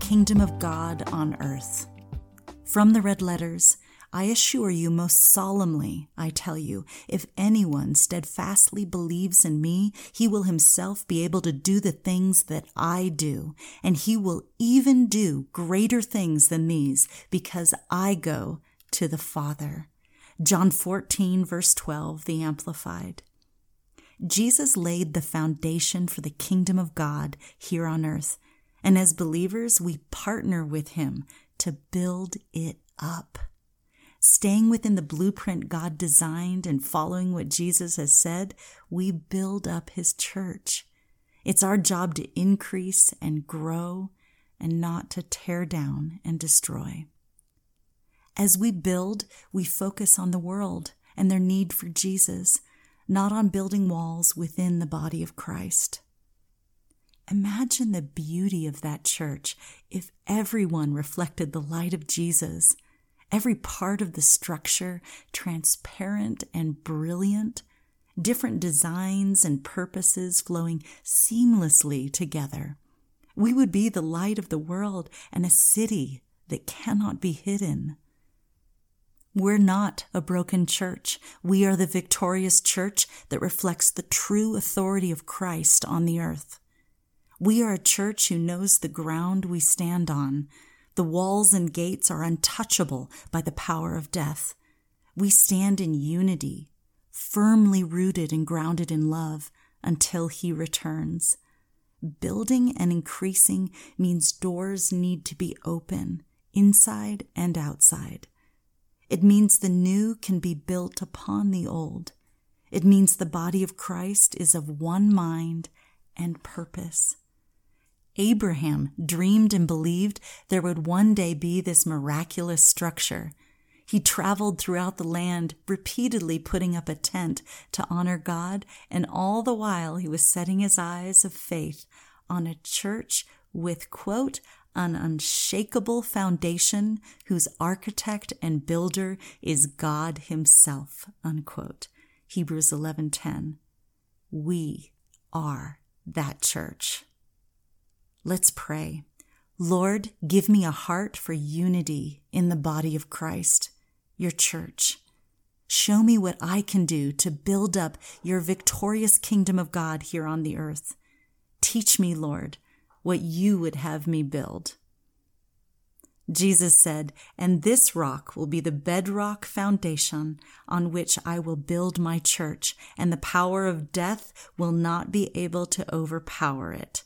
kingdom of God on earth. From the red letters, I assure you most solemnly, I tell you, if anyone steadfastly believes in me, he will himself be able to do the things that I do, and he will even do greater things than these, because I go to the Father. John 14, verse 12, the Amplified. Jesus laid the foundation for the kingdom of God here on earth, and as believers, we partner with him to build it up. Staying within the blueprint God designed and following what Jesus has said, we build up his church. It's our job to increase and grow and not to tear down and destroy. As we build, we focus on the world and their need for Jesus, not on building walls within the body of Christ. Imagine the beauty of that church if everyone reflected the light of Jesus, every part of the structure transparent and brilliant, different designs and purposes flowing seamlessly together. We would be the light of the world and a city that cannot be hidden. We're not a broken church. We are the victorious church that reflects the true authority of Christ on the earth. We are a church who knows the ground we stand on. The walls and gates are untouchable by the power of death. We stand in unity, firmly rooted and grounded in love until He returns. Building and increasing means doors need to be open, inside and outside. It means the new can be built upon the old. It means the body of Christ is of one mind and purpose. Abraham dreamed and believed there would one day be this miraculous structure. He traveled throughout the land, repeatedly putting up a tent to honor God, and all the while he was setting his eyes of faith on a church with, quote, an unshakable foundation whose architect and builder is God himself, unquote. Hebrews 11:10. We are that church. Let's pray. Lord, give me a heart for unity in the body of Christ, your church. Show me what I can do to build up your victorious kingdom of God here on the earth. Teach me, Lord, what you would have me build. Jesus said, And this rock will be the bedrock foundation on which I will build my church, and the power of death will not be able to overpower it.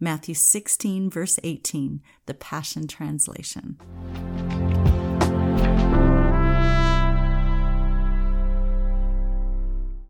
Matthew 16, verse 18, the Passion Translation.